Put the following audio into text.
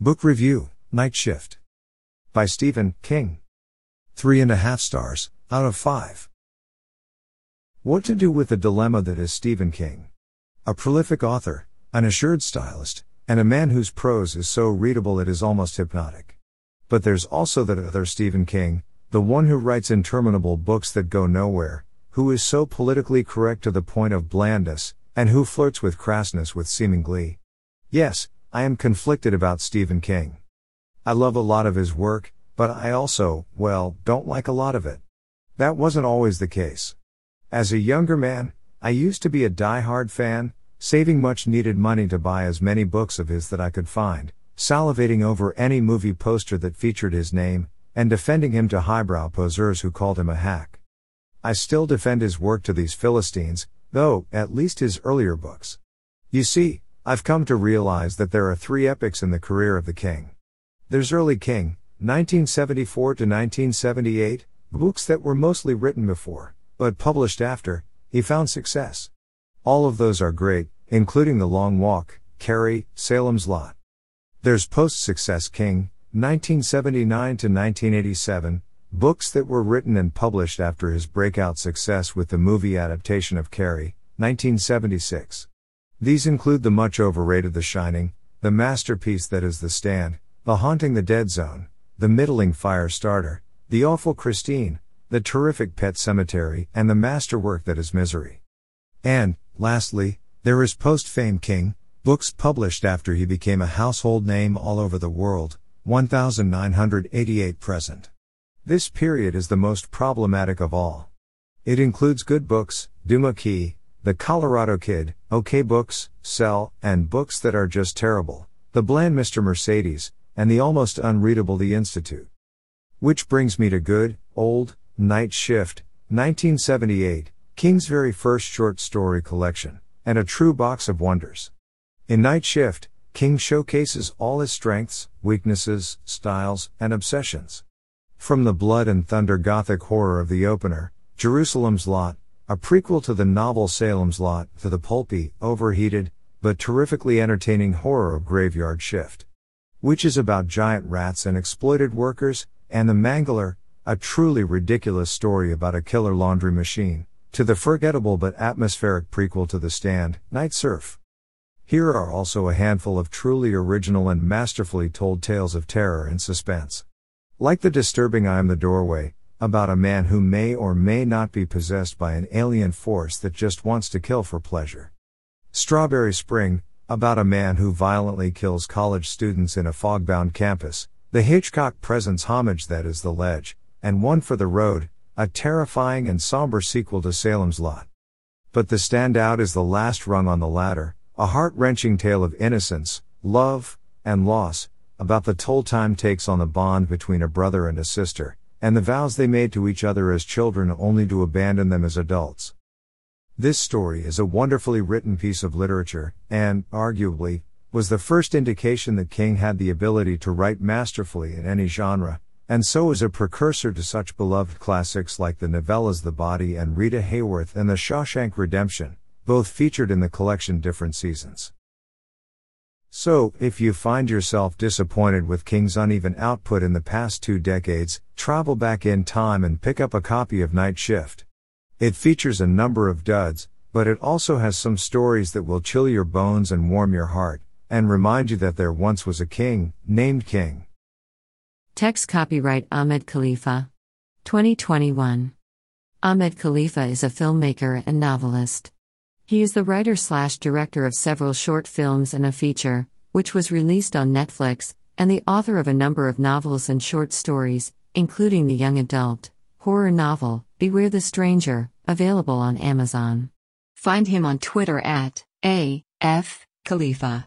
Book Review Night Shift. By Stephen King. Three and a half stars, out of five. What to do with the dilemma that is Stephen King? A prolific author, an assured stylist, and a man whose prose is so readable it is almost hypnotic. But there's also that other Stephen King, the one who writes interminable books that go nowhere, who is so politically correct to the point of blandness, and who flirts with crassness with seeming glee. Yes, I am conflicted about Stephen King. I love a lot of his work, but I also, well, don't like a lot of it. That wasn't always the case. As a younger man, I used to be a die-hard fan, saving much needed money to buy as many books of his that I could find, salivating over any movie poster that featured his name, and defending him to highbrow poseurs who called him a hack. I still defend his work to these Philistines, though, at least his earlier books. You see, I've come to realize that there are three epics in the career of the king. There's early king, 1974 to 1978, books that were mostly written before, but published after, he found success. All of those are great, including The Long Walk, Carrie, Salem's Lot. There's post success king, 1979 to 1987, books that were written and published after his breakout success with the movie adaptation of Carrie, 1976. These include the much overrated The Shining, the masterpiece that is The Stand, The Haunting the Dead Zone, the middling Fire Starter, the awful Christine, the terrific Pet Sematary, and the masterwork that is Misery. And, lastly, there is Post Fame King, books published after he became a household name all over the world, 1988 present. This period is the most problematic of all. It includes good books, Duma Key, the Colorado Kid, OK Books, Cell, and books that are just terrible, The Bland Mr. Mercedes, and the almost unreadable The Institute. Which brings me to Good, Old, Night Shift, 1978, King's very first short story collection, and a true box of wonders. In Night Shift, King showcases all his strengths, weaknesses, styles, and obsessions. From the blood and thunder gothic horror of the opener, Jerusalem's Lot, a prequel to the novel Salem's Lot, to the pulpy, overheated, but terrifically entertaining horror of Graveyard Shift. Which is about giant rats and exploited workers, and The Mangler, a truly ridiculous story about a killer laundry machine, to the forgettable but atmospheric prequel to The Stand, Night Surf. Here are also a handful of truly original and masterfully told tales of terror and suspense. Like the disturbing I Am the Doorway, about a man who may or may not be possessed by an alien force that just wants to kill for pleasure. Strawberry Spring, about a man who violently kills college students in a fog-bound campus, the Hitchcock presents homage that is the ledge, and One for the Road, a terrifying and somber sequel to Salem's Lot. But the standout is the last rung on the ladder, a heart-wrenching tale of innocence, love, and loss, about the toll time takes on the bond between a brother and a sister, and the vows they made to each other as children only to abandon them as adults. This story is a wonderfully written piece of literature, and, arguably, was the first indication that King had the ability to write masterfully in any genre, and so is a precursor to such beloved classics like the novellas The Body and Rita Hayworth and The Shawshank Redemption, both featured in the collection Different Seasons. So, if you find yourself disappointed with King's uneven output in the past two decades, travel back in time and pick up a copy of Night Shift. It features a number of duds, but it also has some stories that will chill your bones and warm your heart, and remind you that there once was a king, named King. Text copyright Ahmed Khalifa. 2021. Ahmed Khalifa is a filmmaker and novelist. He is the writer slash director of several short films and a feature, which was released on Netflix, and the author of a number of novels and short stories, including the young adult horror novel, Beware the Stranger, available on Amazon. Find him on Twitter at A.F. Khalifa.